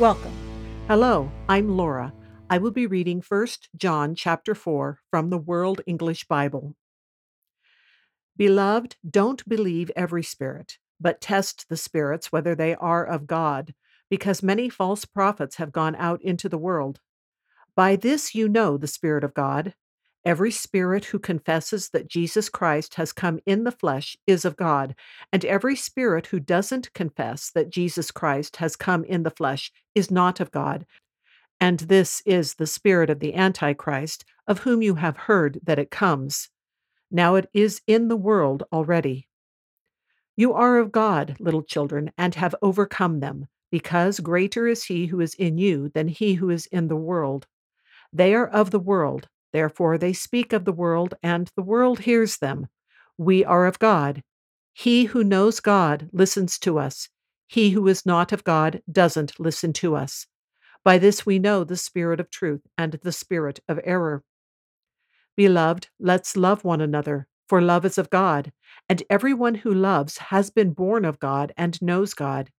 Welcome. Hello, I'm Laura. I will be reading 1 John chapter 4 from the World English Bible. Beloved, don't believe every spirit, but test the spirits whether they are of God, because many false prophets have gone out into the world. By this you know the Spirit of God. Every spirit who confesses that Jesus Christ has come in the flesh is of God, and every spirit who doesn't confess that Jesus Christ has come in the flesh is not of God. And this is the spirit of the Antichrist, of whom you have heard that it comes. Now it is in the world already. You are of God, little children, and have overcome them, because greater is he who is in you than he who is in the world. They are of the world Therefore, they speak of the world, and the world hears them. We are of God. He who knows God listens to us. He who is not of God doesn't listen to us. By this we know the spirit of truth and the spirit of error. Beloved, let's love one another, for love is of God, and everyone who loves has been born of God and knows God.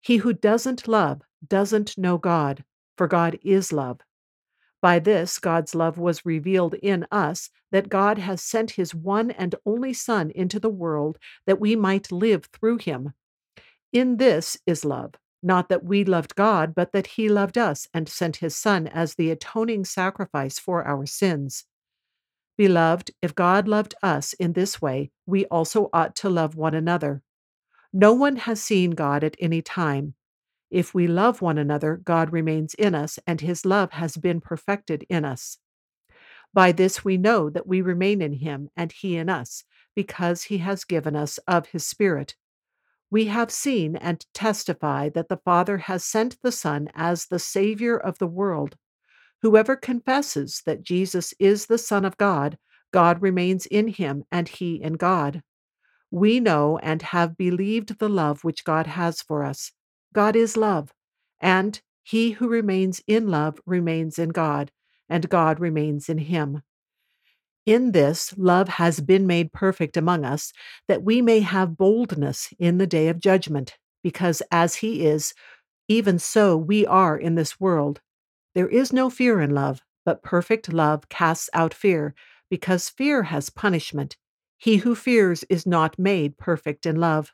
He who doesn't love doesn't know God, for God is love. By this, God's love was revealed in us, that God has sent his one and only Son into the world that we might live through him. In this is love, not that we loved God, but that he loved us and sent his Son as the atoning sacrifice for our sins. Beloved, if God loved us in this way, we also ought to love one another. No one has seen God at any time. If we love one another, God remains in us, and his love has been perfected in us. By this we know that we remain in him, and he in us, because he has given us of his Spirit. We have seen and testify that the Father has sent the Son as the Savior of the world. Whoever confesses that Jesus is the Son of God, God remains in him, and he in God. We know and have believed the love which God has for us. God is love, and he who remains in love remains in God, and God remains in him. In this, love has been made perfect among us, that we may have boldness in the day of judgment, because as he is, even so we are in this world. There is no fear in love, but perfect love casts out fear, because fear has punishment. He who fears is not made perfect in love.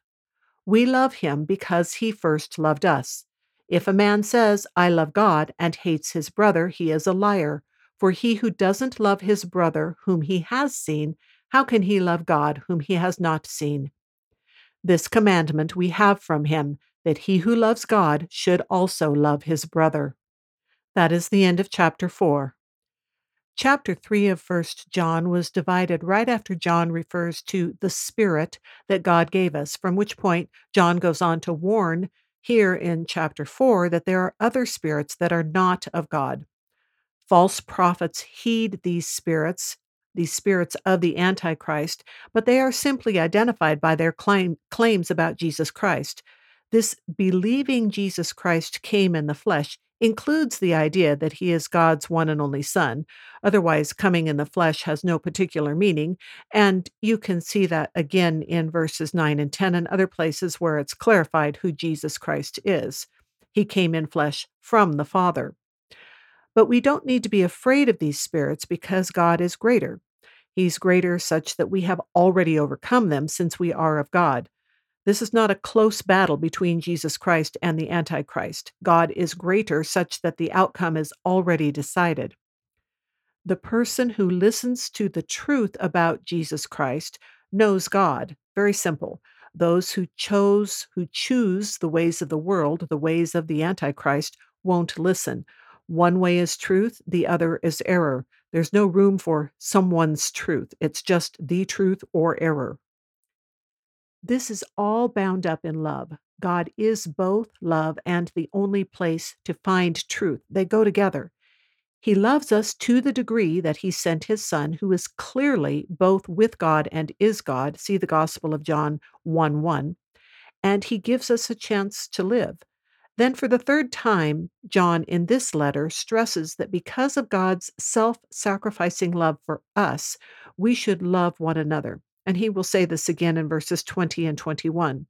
We love him because he first loved us. If a man says, I love God, and hates his brother, he is a liar. For he who doesn't love his brother, whom he has seen, how can he love God, whom he has not seen? This commandment we have from him, that he who loves God should also love his brother. That is the end of chapter 4. Chapter 3 of 1 John was divided right after John refers to the Spirit that God gave us, from which point John goes on to warn here in chapter 4 that there are other spirits that are not of God. False prophets heed these spirits, these spirits of the Antichrist, but they are simply identified by their claim, claims about Jesus Christ. This believing Jesus Christ came in the flesh includes the idea that he is God's one and only Son. Otherwise, coming in the flesh has no particular meaning. And you can see that again in verses 9 and 10 and other places where it's clarified who Jesus Christ is. He came in flesh from the Father. But we don't need to be afraid of these spirits because God is greater. He's greater such that we have already overcome them since we are of God. This is not a close battle between Jesus Christ and the Antichrist. God is greater, such that the outcome is already decided. The person who listens to the truth about Jesus Christ knows God. Very simple. Those who chose, who choose the ways of the world, the ways of the Antichrist, won't listen. One way is truth, the other is error. There's no room for someone's truth. It's just the truth or error. This is all bound up in love. God is both love and the only place to find truth. They go together. He loves us to the degree that he sent his son, who is clearly both with God and is God. See the Gospel of John 1 1. And he gives us a chance to live. Then, for the third time, John in this letter stresses that because of God's self sacrificing love for us, we should love one another. And he will say this again in verses 20 and 21.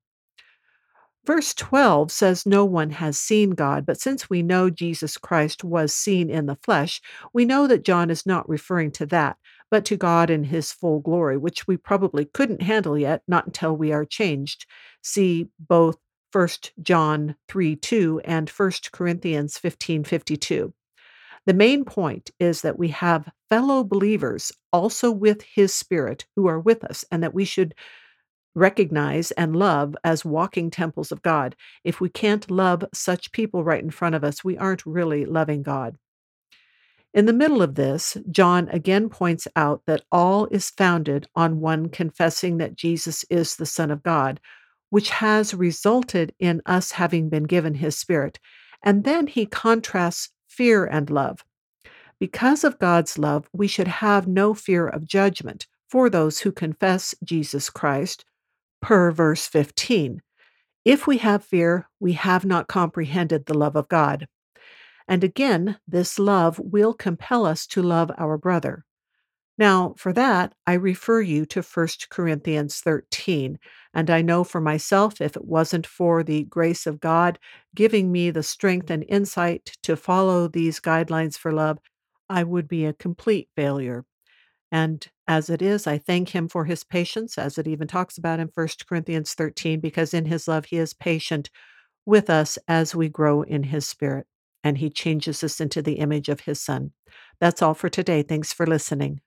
Verse 12 says, No one has seen God, but since we know Jesus Christ was seen in the flesh, we know that John is not referring to that, but to God in his full glory, which we probably couldn't handle yet, not until we are changed. See both 1 John 3 2 and 1 Corinthians 15 52. The main point is that we have fellow believers also with his spirit who are with us, and that we should recognize and love as walking temples of God. If we can't love such people right in front of us, we aren't really loving God. In the middle of this, John again points out that all is founded on one confessing that Jesus is the Son of God, which has resulted in us having been given his Spirit. And then he contrasts fear and love. Because of God's love, we should have no fear of judgment for those who confess Jesus Christ, per verse 15. If we have fear, we have not comprehended the love of God. And again, this love will compel us to love our brother. Now, for that, I refer you to 1 Corinthians 13. And I know for myself, if it wasn't for the grace of God giving me the strength and insight to follow these guidelines for love, I would be a complete failure. And as it is, I thank him for his patience, as it even talks about in 1 Corinthians 13, because in his love he is patient with us as we grow in his spirit, and he changes us into the image of his son. That's all for today. Thanks for listening.